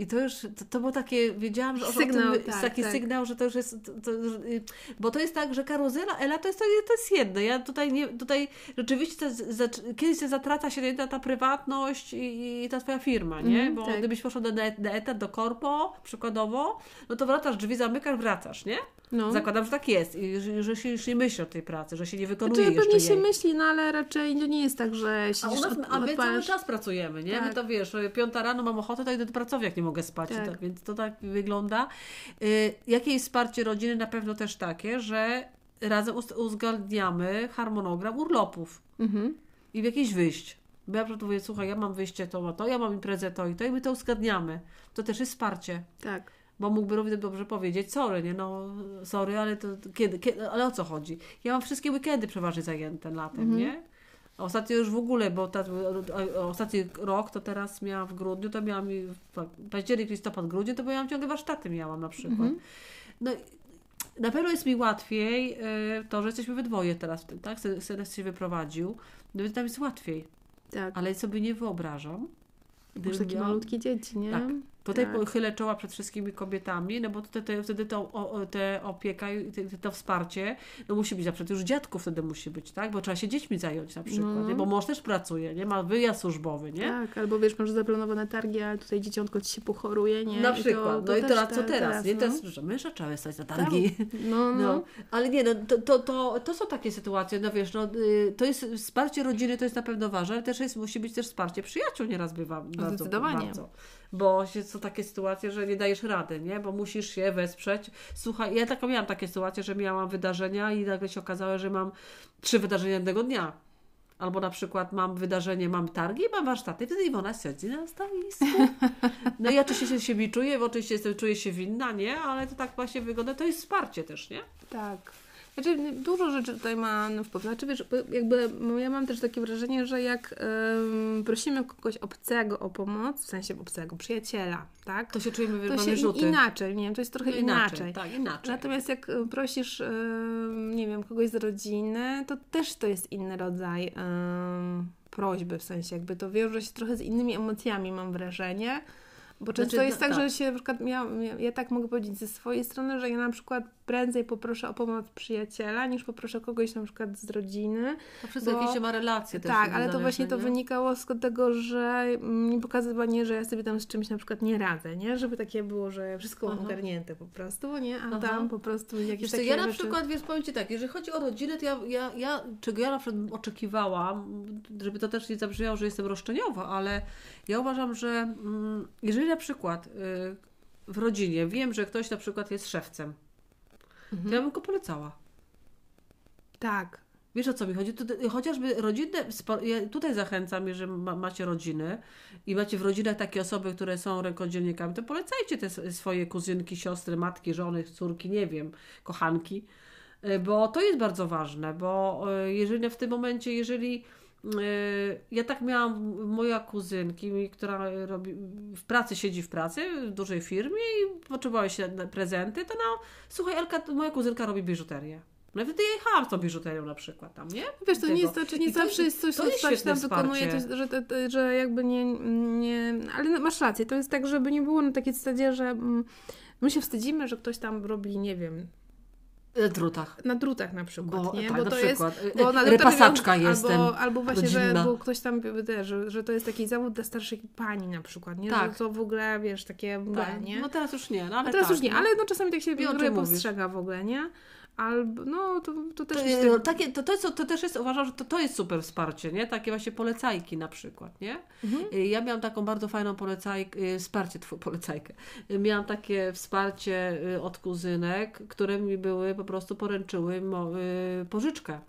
I to już, to, to było takie, wiedziałam, że Sygnał, o tym, tak, taki tak. sygnał, że to już jest, to, to, y, bo to jest tak, że karuzela, Ela to jest, to, jest jedno. Ja tutaj, nie, tutaj rzeczywiście to, zac- kiedyś się zatraca się ta, ta prywatność i, i ta twoja firma, nie? Mhm, bo tak. gdybyś poszła do, na, na etat, do korpo przykładowo, no to wracasz, drzwi zamykasz, wracasz, nie? No. Zakładam, że tak jest i że, że się już nie myśli o tej pracy, że się nie wykonuje Znaczy, jeszcze pewnie się jej. myśli, no ale raczej to nie jest tak, że A, siedzisz u nas, od, a my cały czas pracujemy, nie? My Tak. to wiesz, piąta rano mam ochotę, to idę do pracowni, jak nie mogę spać. Tak. Tak. Więc to tak wygląda. Y, jakie jest wsparcie rodziny? Na pewno też takie, że razem uzgadniamy harmonogram urlopów Mhm. i w jakieś wyjść. Bo ja prostu mówię, słuchaj, ja mam wyjście to, to, ja mam imprezę to i to i my to uzgadniamy. To też jest wsparcie. Tak. Bo mógłby równie dobrze powiedzieć, sorry, nie, no, sorry, ale to kiedy, kiedy, ale o co chodzi? Ja mam wszystkie weekendy przeważnie zajęte latem, Mhm. nie? Ostatnio już w ogóle, bo ta, ostatni rok to teraz miałam w grudniu, to miałam październik, listopad, grudzień, to miałam ciągle warsztaty miałam na przykład. Mhm. No na pewno jest mi łatwiej y, to, że jesteśmy we dwoje teraz tak? Syn się wyprowadził, no więc tam jest łatwiej, Tak. ale sobie nie wyobrażam. Masz gdybym takie miała- malutkie dzieci, nie? Tak. Tutaj Tak. pochylę czoła przed wszystkimi kobietami, no bo tutaj te, wtedy to, o, te opieka i te, to wsparcie, no musi być na przykład już dziadków wtedy musi być, tak? Bo trzeba się dziećmi zająć na przykład, No. nie? Bo mąż też pracuje, nie? Ma wyjazd służbowy, nie? Tak, albo wiesz, masz zaplanowane targi, ale tutaj dzieciątko ci się pochoruje, nie? Na I to- przykład. to no i teraz co te- teraz? nie? no. Teraz, że męża trzeba stać na targi. No, [LAUGHS] no. No, ale nie, no, to, to, to, to są takie sytuacje, no wiesz, no, y, to jest wsparcie rodziny, to jest na pewno ważne, ale też jest, musi być też wsparcie przyjaciół nieraz bywa bardzo, Zdecydowanie. bardzo. Bo się, są takie sytuacje, że nie dajesz rady, nie? Bo musisz się wesprzeć. Słuchaj, ja taką miałam takie sytuacje, że miałam wydarzenia i nagle się okazało, że mam trzy wydarzenia jednego dnia. Albo na przykład mam wydarzenie, mam targi, mam warsztaty, wtedy Iwona siedzi na stoisku. No i ja oczywiście się biczuję, bo oczywiście jestem, czuję się winna, nie? Ale to tak właśnie wygląda, to jest wsparcie też, nie? Tak. Znaczy, dużo rzeczy tutaj ma wpływ. Znaczy, wiesz, jakby ja mam też takie wrażenie, że jak ym, prosimy kogoś obcego o pomoc, w sensie obcego, przyjaciela, tak? To się czujemy, się rzuty. inaczej, nie wiem, to jest trochę No inaczej. Tak, inaczej. Natomiast jak y, prosisz, ym, nie wiem, kogoś z rodziny, to też to jest inny rodzaj ym, prośby, w sensie jakby to wiąże się trochę z innymi emocjami, mam wrażenie. Bo często Znaczy, jest no, tak, tak. że się na przykład, ja, ja, tak mogę powiedzieć ze swojej strony, że ja na przykład prędzej poproszę o pomoc przyjaciela, niż poproszę kogoś na przykład z rodziny. To przez Bo- jakieś ma relacje też. Tak, ale to właśnie to nie? wynikało z tego, że mm, nie pokazywanie, że ja sobie tam z czymś na przykład nie radzę, nie? Żeby takie było, że wszystko mam ogarnięte po prostu, nie? A Aha. tam po prostu jakieś Wiesz takie ja na rzeczy... przykład, wiesz, powiem Ci tak, jeżeli chodzi o rodzinę, to ja, ja, ja czego ja na przykład oczekiwałam, żeby to też nie zabrzmiało, że jestem roszczeniowa, ale ja uważam, że mm, jeżeli na przykład y, w rodzinie wiem, że ktoś na przykład jest szewcem, Mhm. to ja bym go polecała. Tak. Wiesz o co mi chodzi? Chociażby rodzinne, ja tutaj zachęcam, jeżeli ma, macie rodziny i macie w rodzinach takie osoby, które są rękodzielnikami, to polecajcie te swoje kuzynki, siostry, matki, żony, córki, nie wiem, kochanki, y, bo to jest bardzo ważne, bo y, jeżeli w tym momencie, jeżeli ja tak miałam, moja kuzynki, która robi, w pracy siedzi w pracy, w dużej firmie i potrzebowała się prezenty, to no, słuchaj, Elka, moja kuzynka robi biżuterię. No wtedy jechałam z tą biżuterią na przykład tam, nie? Wiesz, to Tego. nie jest to, czy nie I to zawsze jest coś, co świetne tam wykonuje, to, że, że jakby nie, nie... Ale no, masz rację, to jest tak, żeby nie było na takiej zasadzie, że mm, my się wstydzimy, że ktoś tam robi, nie wiem, drutach. na drutach na przykład, Bo, nie? tak, bo na to przykład. jest... Bo na Repasaczka albo, jestem. Albo właśnie, że bo ktoś tam, że, że to jest taki zawód dla starszych pani na przykład, nie? Tak. Że to w ogóle, wiesz, takie Tak, nie? No teraz już nie, no ale A teraz tak, już nie, no. ale no czasami tak się Wiem, o trochę czym mówisz. postrzega w ogóle, nie? Albo, no to, to też... To, jest tak- takie, to, to, jest, to też jest, uważam, że to, to jest super wsparcie, nie? Takie właśnie polecajki na przykład, nie? Mhm. E, Ja miałam taką bardzo fajną polecajkę, e, wsparcie, tfu, polecajkę. Miałam takie wsparcie e, od kuzynek, które mi były, po prostu poręczyły mo, pożyczkę,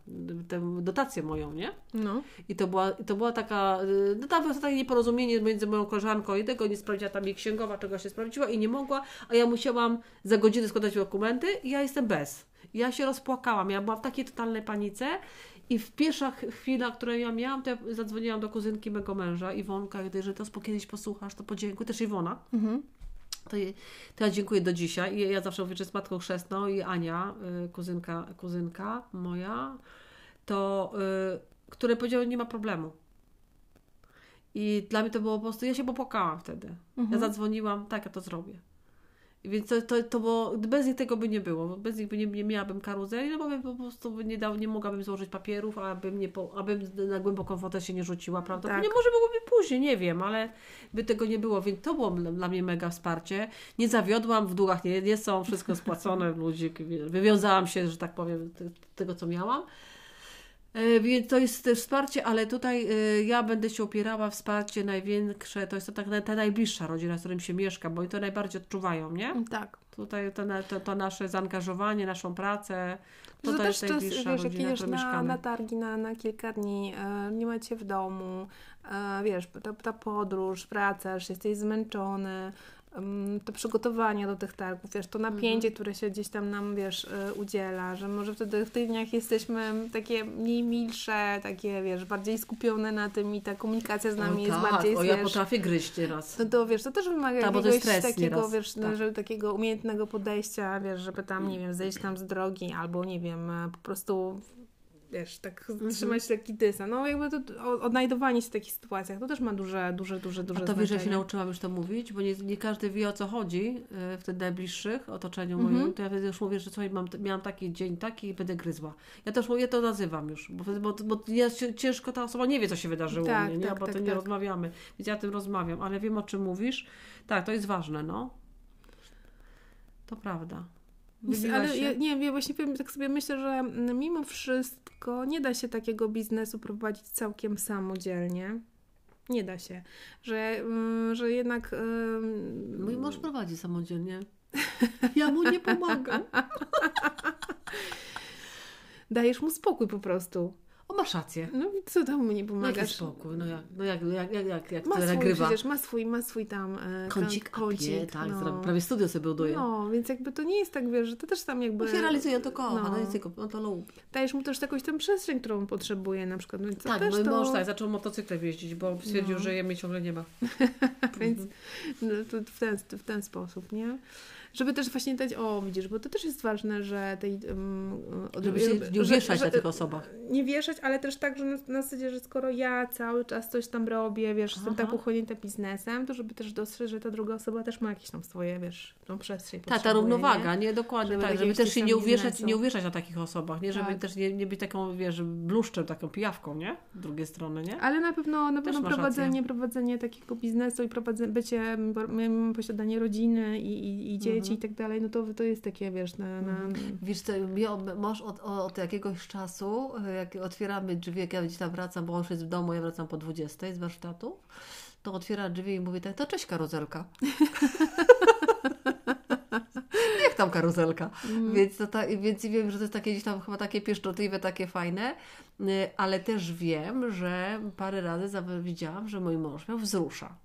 tę dotację moją, nie? No. I to była, to była taka, y, no tam było takie nieporozumienie między moją koleżanką i tego, nie sprawdziła tam jej księgowa, czego się sprawdziła i nie mogła, a ja musiałam za godzinę składać dokumenty i ja jestem bez. Ja się rozpłakałam, ja byłam w takiej totalnej panice i w pierwsza ch- chwila, którą ja miałam, to ja zadzwoniłam do kuzynki mego męża, Iwonka, że to kiedyś posłuchasz, to podziękuj, też Iwona. Mhm. To, jej- to ja dziękuję do dzisiaj. I ja zawsze mówię, że z matką chrzestną i Ania, y, kuzynka, kuzynka moja, to y, które powiedziały, nie ma problemu. I dla mnie to było po prostu, ja się popłakałam wtedy. Ja Mhm. zadzwoniłam, tak, ja to zrobię. Więc to, to, to było, bez nich tego by nie było. Bez nich by nie, nie miałabym karuzeli, no bo bym po prostu nie, dał, nie mogłabym złożyć papierów, abym, nie po, abym na głęboką wodę się nie rzuciła, prawda? Tak. Nie, może byłoby później, nie wiem, ale by tego nie było, więc to było dla mnie mega wsparcie. Nie zawiodłam, w długach nie, nie są, wszystko spłacone, ludzi, wywiązałam się, że tak powiem, te- tego, co miałam. E, Więc to jest też wsparcie, ale tutaj e, ja będę się opierała wsparcie największe, to jest to tak ta najbliższa rodzina, z którym się mieszka, bo oni to najbardziej odczuwają, nie? Tak. Tutaj to, to, to nasze zaangażowanie, naszą pracę, to, To, to jest czas, najbliższa wiesz, jak rodzina, w jedziesz której na, na targi na, na kilka dni, e, nie macie w domu, wiesz, ta, ta podróż, wracasz, jesteś zmęczony, to przygotowanie do tych targów, wiesz, to napięcie, Mhm. które się gdzieś tam nam, wiesz, e, udziela, że może wtedy w tych dniach jesteśmy takie mniej milsze, takie, wiesz, bardziej skupione na tym i ta komunikacja z nami o, jest tak, bardziej, o, ja wiesz, potrafię gryźć nieraz. no to wiesz, to też wymaga to jakiegoś takiego, nieraz. wiesz, Tak. że takiego umiejętnego podejścia, wiesz, żeby tam, nie wiem, zejść tam z drogi, albo nie wiem, e, po prostu wiesz, tak Mhm. trzymać taki dysa. No jakby to odnajdowanie się w takich sytuacjach, to też ma duże, duże, duże, duże A to wiesz, że ja się nauczyłam już to mówić, bo nie, nie każdy wie o co chodzi y, w tych najbliższych otoczeniu Mhm. moim. To ja wtedy już mówię, że słuchaj, mam, miałam taki dzień taki i będę gryzła. Ja też mówię, to nazywam już, bo, bo, bo ja, ciężko ta osoba nie wie, co się wydarzyło Tak, mnie, nie? tak, bo tak, to nie tak. rozmawiamy. Więc ja tym rozmawiam, ale wiem o czym mówisz. Tak, to jest ważne, no. To prawda. Ale się? ja, nie wiem, ja właśnie powiem, tak sobie myślę, że mm, mimo wszystko nie da się takiego biznesu prowadzić całkiem samodzielnie. Nie da się. Że, mm, że jednak... Mój mąż prowadzi samodzielnie. [LAUGHS] Ja mu nie pomagam. [LAUGHS] Dajesz mu spokój po prostu. O, masz rację. No i co tam mu nie No jaki pomagasz? spokój, no jak, no jak, jak, jak, jak, jak Ma to swój, nagrywa. przecież ma swój, ma swój tam e, Kącik, kącik tak, no. prawie studio sobie buduje. no, więc jakby to nie jest tak, wiesz, że to też tam jakby Bo się realizuje, on to kocha, no. no. jest tylko, on to lubi. dajesz mu też jakąś tam przestrzeń, którą on potrzebuje na przykład. Więc to Tak, też mój to, mąż tak, zaczął motocyklem jeździć, bo stwierdził, No. że je mnie ciągle nie ma. [LAUGHS] Więc no, to w, ten, w ten sposób, nie? Żeby też właśnie dać, o widzisz, bo to też jest ważne, że tej... Um, żeby się nie wieszać na tych osobach. Nie wieszać, ale też tak, że na, na zasadzie, że skoro ja cały czas coś tam robię, wiesz, jestem tak uchłonięta biznesem, to żeby też dostrzec, że ta druga osoba też ma jakieś tam swoje, wiesz, tą przestrzeń Tak, ta równowaga, nie? nie? Dokładnie żeby tak, żeby też się nie uwieszać, nie uwieszać na takich osobach, nie? Żeby tak. też nie, nie być taką, wiesz, bluszczem, taką pijawką, nie? Z drugiej strony, nie? Ale na pewno, na pewno prowadzenie, prowadzenie takiego biznesu i prowadzenie, bycie, posiadanie rodziny i, i, i dzieci mhm. i tak dalej, no to, to jest takie, wiesz, na... na... Mhm. Wiesz co, masz od, od jakiegoś czasu, jak otwieramy drzwi, jak ja gdzieś tam wracam, bo on jest w domu, ja wracam po 20 z warsztatu, to otwiera drzwi i mówi tak, to cześć karuzelka. [LAUGHS] Jak tam karuzelka? Mm. Więc, to ta, więc wiem, że to jest takie gdzieś tam chyba takie pieszczotliwe, takie fajne, y, ale też wiem, że parę razy widziałam, że mój mąż miał wzrusza.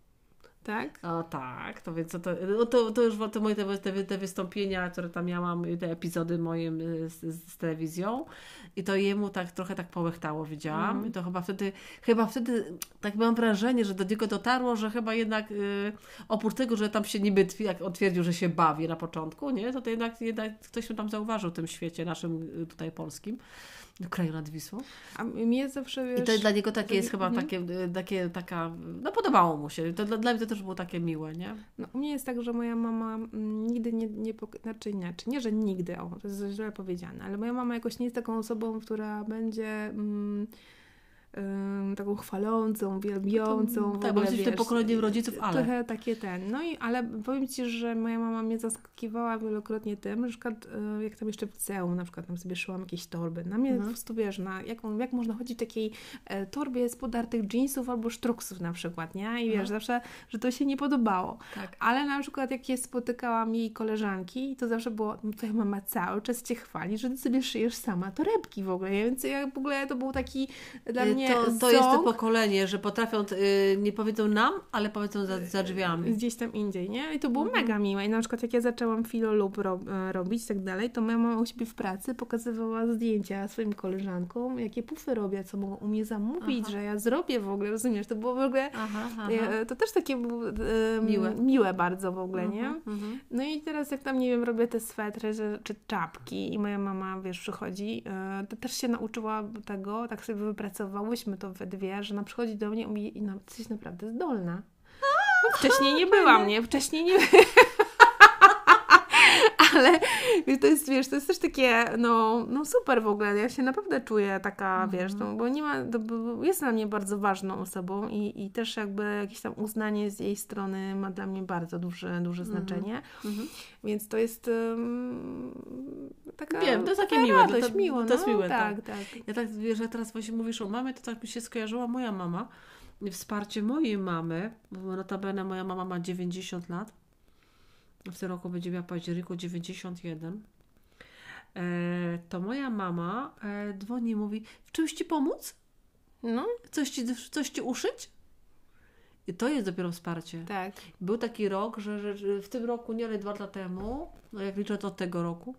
Tak? O tak, to więc to, no to, to już to moje te, te, te wystąpienia, które tam miałam, te epizody moje y, z, z, telewizją i to jemu tak trochę tak połechtało, widziałam. Mm. I to chyba wtedy, chyba wtedy tak mam wrażenie, że do niego dotarło, że chyba jednak y, oprócz tego, że tam się niby jak otwierdził, że się bawi na początku, nie, to, to jednak, jednak ktoś tam zauważył w tym świecie naszym y, tutaj polskim do kraju nad Wisłą. A mnie zawsze wiesz... I to dla niego takie jest chyba takie, takie, taka, no podobało mu się. To, dla, dla mnie to też było takie miłe, nie? No u mnie jest tak, że moja mama mm, nigdy nie, nie znaczy inaczej, nie, że nigdy, o, to jest źle powiedziane, ale moja mama jakoś nie jest taką osobą, która będzie... Mm, taką chwalącą, wielbiącą. No tak, bo jesteś w tym pokoleniu rodziców, ale. Trochę takie ten. No i ale powiem Ci, że moja mama mnie zaskakiwała wielokrotnie tym, że przykład y, jak tam jeszcze w liceum na przykład tam sobie szyłam jakieś torby. Na mnie mhm. po prostu wiesz, na jak, jak można chodzić w takiej e, torbie z podartych jeansów albo sztruksów na przykład, nie? I wiesz, mhm. zawsze, że to się nie podobało. Tak. Ale na przykład jak je spotykałam jej koleżanki, to zawsze było, no twoja mama cały czas Cię chwali, że Ty sobie szyjesz sama torebki w ogóle, więc ja w ogóle to był taki dla y, to, to jest to pokolenie, że potrafią, yy, nie powiedzą nam, ale powiedzą za, za drzwiami. Gdzieś tam indziej, nie? I to było mhm. mega miłe. I na przykład jak ja zaczęłam filolub ro, e, robić i tak dalej, to moja mama u siebie w pracy pokazywała zdjęcia swoim koleżankom, jakie pufy robię, co mogą u mnie zamówić, aha. że ja zrobię w ogóle, rozumiesz? To było w ogóle, aha, aha. E, to też takie było miłe. miłe bardzo w ogóle, nie? Mhm, mhm. No i teraz jak tam, nie wiem, robię te swetry że, czy czapki i moja mama, wiesz, przychodzi, e, to też się nauczyła tego, tak sobie wypracowałyśmy to we dwie, że ona przychodzi do mnie i mówi, no, jesteś naprawdę zdolna. No, wcześniej nie byłam, nie? Wcześniej nie [LAUGHS] ale to jest, wiesz, to jest też takie, no, no super w ogóle, ja się naprawdę czuję taka, -hmm. wiesz, no, bo nie ma, jest dla mnie bardzo ważną osobą i, i też jakby jakieś tam uznanie z jej strony ma dla mnie bardzo duże, duże mhm. znaczenie, -hmm. więc to jest um, taka Wiem, to jest takie miłe, radość, to, miło, to, to jest no, miłe, tak, tak, tak. Ja tak, wiesz, że teraz właśnie mówisz o mamie, to tak mi się skojarzyła moja mama, wsparcie mojej mamy, bo notabene moja mama ma 90 lat, w tym roku będzie miała w październiku 91, e, to moja mama e, dzwoni i mówi, w czymś Ci pomóc? No. Coś Ci, coś ci uszyć? I to jest dopiero wsparcie. Tak. Był taki rok, że, że, że w tym roku, nie ale dwa lata temu, no jak liczę to od tego roku,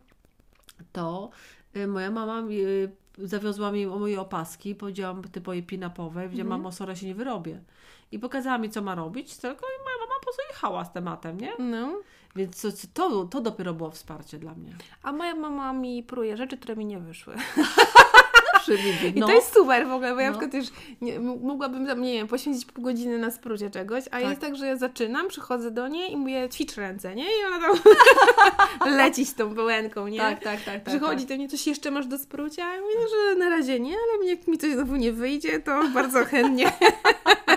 to e, moja mama zawiozła mi moje opaski, powiedziałam typowe pinapowe, powiedziałam, mm. mamo, sorry, się nie wyrobię. I pokazała mi, co ma robić, tylko i moja mama po prostu jechała z tematem, nie? No. Więc to, to, dopiero było wsparcie dla mnie. A moja mama mi pruje rzeczy, które mi nie wyszły. [LAUGHS] No. I to jest super w ogóle, bo ja no. na przykład już nie, mogłabym tam, nie wiem, poświęcić pół godziny na sprócie czegoś, a tak. jest tak, że ja zaczynam, przychodzę do niej i mówię, ćwicz ręce, nie? I ona tam [LAUGHS] leci z tą pełenką, nie? Tak, tak, tak. Przychodzi tak. do mnie, coś jeszcze masz do sprucia? Ja mówię, no, że na razie nie, ale jak mi coś znowu nie wyjdzie, to bardzo chętnie. [LAUGHS]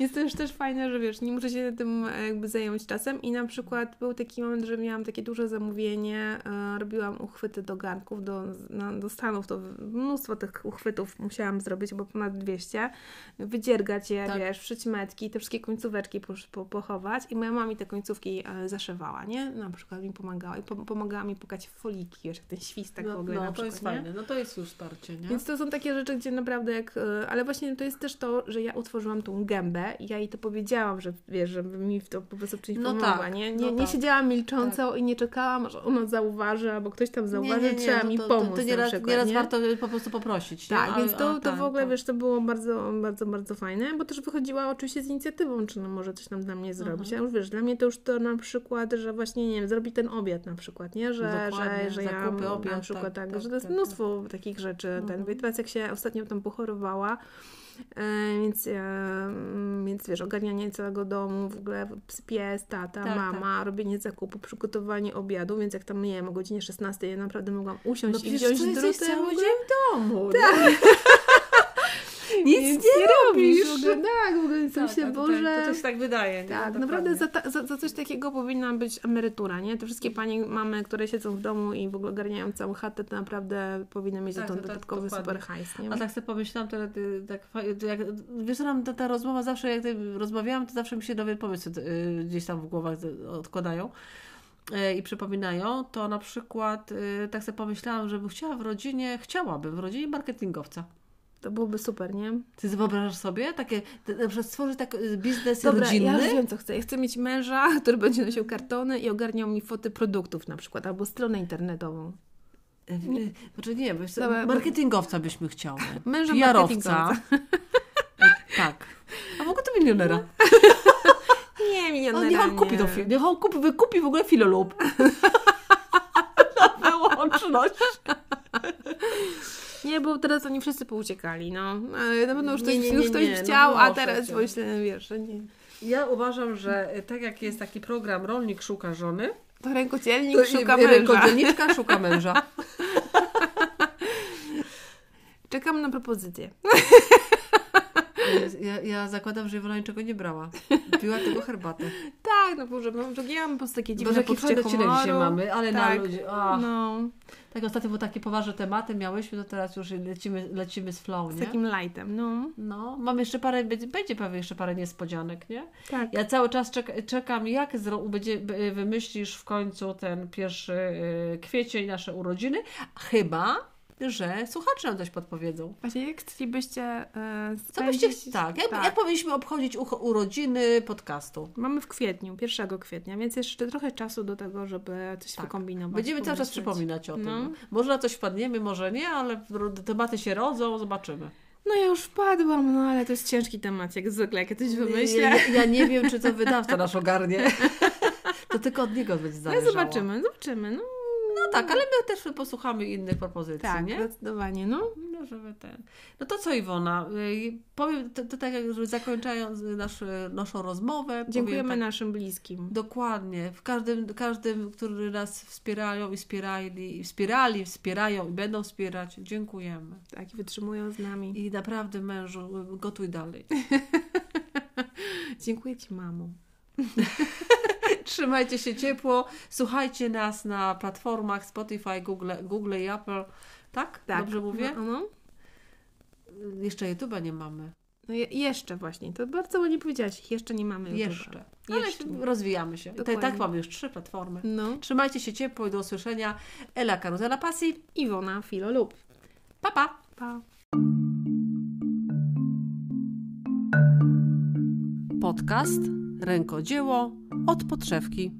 Jest to już też fajne, że wiesz, nie muszę się tym e, jakby zająć czasem i na przykład był taki moment, że miałam takie duże zamówienie, e, robiłam uchwyty do garnków, do, na, do Stanów, to mnóstwo tych uchwytów musiałam zrobić, bo ponad 200, wydziergać je, tak. wiesz, wszyć metki, te wszystkie końcóweczki po, po, pochować i moja mama mi te końcówki e, zaszywała, nie? Na przykład mi pomagała i po, pomagała mi pokać foliki, wiesz, jak ten świstek no, w ogóle no, na to przykład, jest nie? fajne, no to jest już wsparcie, nie? Więc to są takie rzeczy, gdzie naprawdę jak, ale właśnie to jest też to, że ja utworzyłam tą gębę, chwilę i ja jej to powiedziałam, że wiesz, żeby mi w to po prostu w czymś No pomogła, tak, nie? no Nie, nie tak. siedziałam milcząco i nie czekałam, aż ona zauważy, albo ktoś tam zauważy, trzeba no mi to, pomóc To, na nieraz, przykład, nieraz nie? warto po prostu poprosić. nie? Tak, A- więc to, a, to tak, w ogóle, tak. wiesz, to było bardzo, bardzo, bardzo fajne, bo też wychodziła oczywiście z inicjatywą, czy no może coś tam dla mnie zrobić. Mhm. A już wiesz, dla mnie to już to na przykład, że właśnie, nie wiem, zrobić ten obiad na przykład, nie? Że, No Dokładnie, że, że ja zakupy, na obiad, przykład tak, tak, tak, że to jest tak, mnóstwo takich rzeczy. Ten, Mhm. i teraz jak się ostatnio tam pochorowała, więc, e, mm, więc wiesz, ogarnianie całego domu, w ogóle pies, tata, Tak, mama, robienie zakupu, przygotowanie obiadu, więc jak tam, nie wiem, o godzinie 16 ja naprawdę mogłam usiąść No i wziąć ty jesteś drutę. cały dzień w domu. Tak. [LAUGHS] Nic Nic nie robisz. W ogóle, tak, w ogóle Tak, się tak, Boże. tak, to się tak wydaje. nie? Tak, Dokładnie. naprawdę za, ta, za, za coś takiego powinna być emerytura, nie? Te wszystkie panie, mamy, które siedzą w domu i w ogóle ogarniają całą chatę, to naprawdę powinny mieć Tak, za to to tak, dodatkowy super hajs, nie? A tak sobie pomyślałam, to, ty, tak, jak, wiesz nam ta, ta rozmowa zawsze, jak rozmawiałam, to zawsze mi się nowe pomysły y, gdzieś tam w głowach odkładają y, i przypominają, to na przykład y, tak sobie pomyślałam, że bym chciała w rodzinie, chciałabym w rodzinie marketingowca. To byłoby super, nie? Ty wyobrażasz sobie takie, na przykład stworzyć tak y, biznes Dobra, rodzinny? ja już wiem, co chcę. Ja chcę mieć męża, [LAUGHS] który będzie nosił kartony i ogarniał mi foty produktów na przykład, albo stronę internetową. Y, y, Znaczy nie, co, Dobra, marketingowca byśmy chciały. [LAUGHS] Męża marketingowca. Y, tak. A mogę to milionera. [LAUGHS] Nie, On, milionera niech on kupi nie. to. Niech on kupi, wykupi w ogóle filolub. Na wyłączność. Nie, bo teraz oni wszyscy pouciekali, no. Ale Na pewno już ktoś, Nie, nie, już ktoś nie, no chciał, a proszę teraz cię. myślę, wiesz, że nie. Ja uważam, że y, tak jak jest taki program Rolnik szuka żony, To rękodzielnik to szuka męża. rękodzielniczka szuka męża. [LAUGHS] Czekam na propozycję. [LAUGHS] Ja, ja zakładam, że Iwona niczego nie brała. Piła tylko herbatę. [LAUGHS] Tak, no Boże, bo że ja mam po prostu takie dziwne Boże, poczucie humoru. dzisiaj mamy, ale na Tak. ludzi. Ach. No, Tak, ostatnio były takie poważne tematy miałyśmy, to teraz już lecimy, lecimy z flow, z nie? takim lightem, no. No, mam jeszcze parę, będzie, pewnie jeszcze parę niespodzianek, nie? Tak. Ja cały czas czek, czekam, jak zro, będzie, wymyślisz w końcu ten pierwszy y, kwiecień, nasze urodziny, chyba, że słuchacze nam coś podpowiedzą. Właśnie jak chcielibyście e, Co byście, tak, jak, tak. jak powinniśmy obchodzić ucho, urodziny podcastu? Mamy w kwietniu, 1 kwietnia, więc jeszcze trochę czasu do tego, żeby coś Tak. wykombinować. Będziemy cały czas przypominać o tym. No. Może na coś wpadniemy, może nie, ale tematy się rodzą, zobaczymy. No ja już wpadłam, no ale to jest ciężki temat, jak zwykle, jak ja coś wymyślę. Ja, ja nie wiem, czy to [LAUGHS] wydawca nasz ogarnie. [LAUGHS] To tylko od niego będzie No zależało. zobaczymy, zobaczymy. No, No tak, ale my też posłuchamy innych propozycji, tak, nie? zdecydowanie, no. No, żeby ten. No to co Iwona, y, powiem to, to tak jak żeby zakończając nasz, naszą rozmowę. Dziękujemy tak, naszym bliskim. Dokładnie. W każdym, każdym, który nas wspierają i wspierali, i wspierali, wspierają i będą wspierać, dziękujemy. Tak, i wytrzymują z nami. I naprawdę mężu, gotuj dalej. [LAUGHS] Dziękuję Ci, mamo. [LAUGHS] Trzymajcie się ciepło, słuchajcie nas na platformach Spotify, Google, Google i Apple. Tak? Tak. Dobrze mówię? No, no. Jeszcze YouTube'a nie mamy. no je, jeszcze właśnie, to bardzo ładnie powiedziałaś, jeszcze nie mamy YouTube'a. Jeszcze. Ale Jeszcze rozwijamy się. Tak, Dokładnie. tak mamy już trzy platformy. No. Trzymajcie się ciepło i do usłyszenia. Ela Karuzela Pasji. Iwona Filolub. Pa, pa! Pa. Podcast Rękodzieło od podszewki.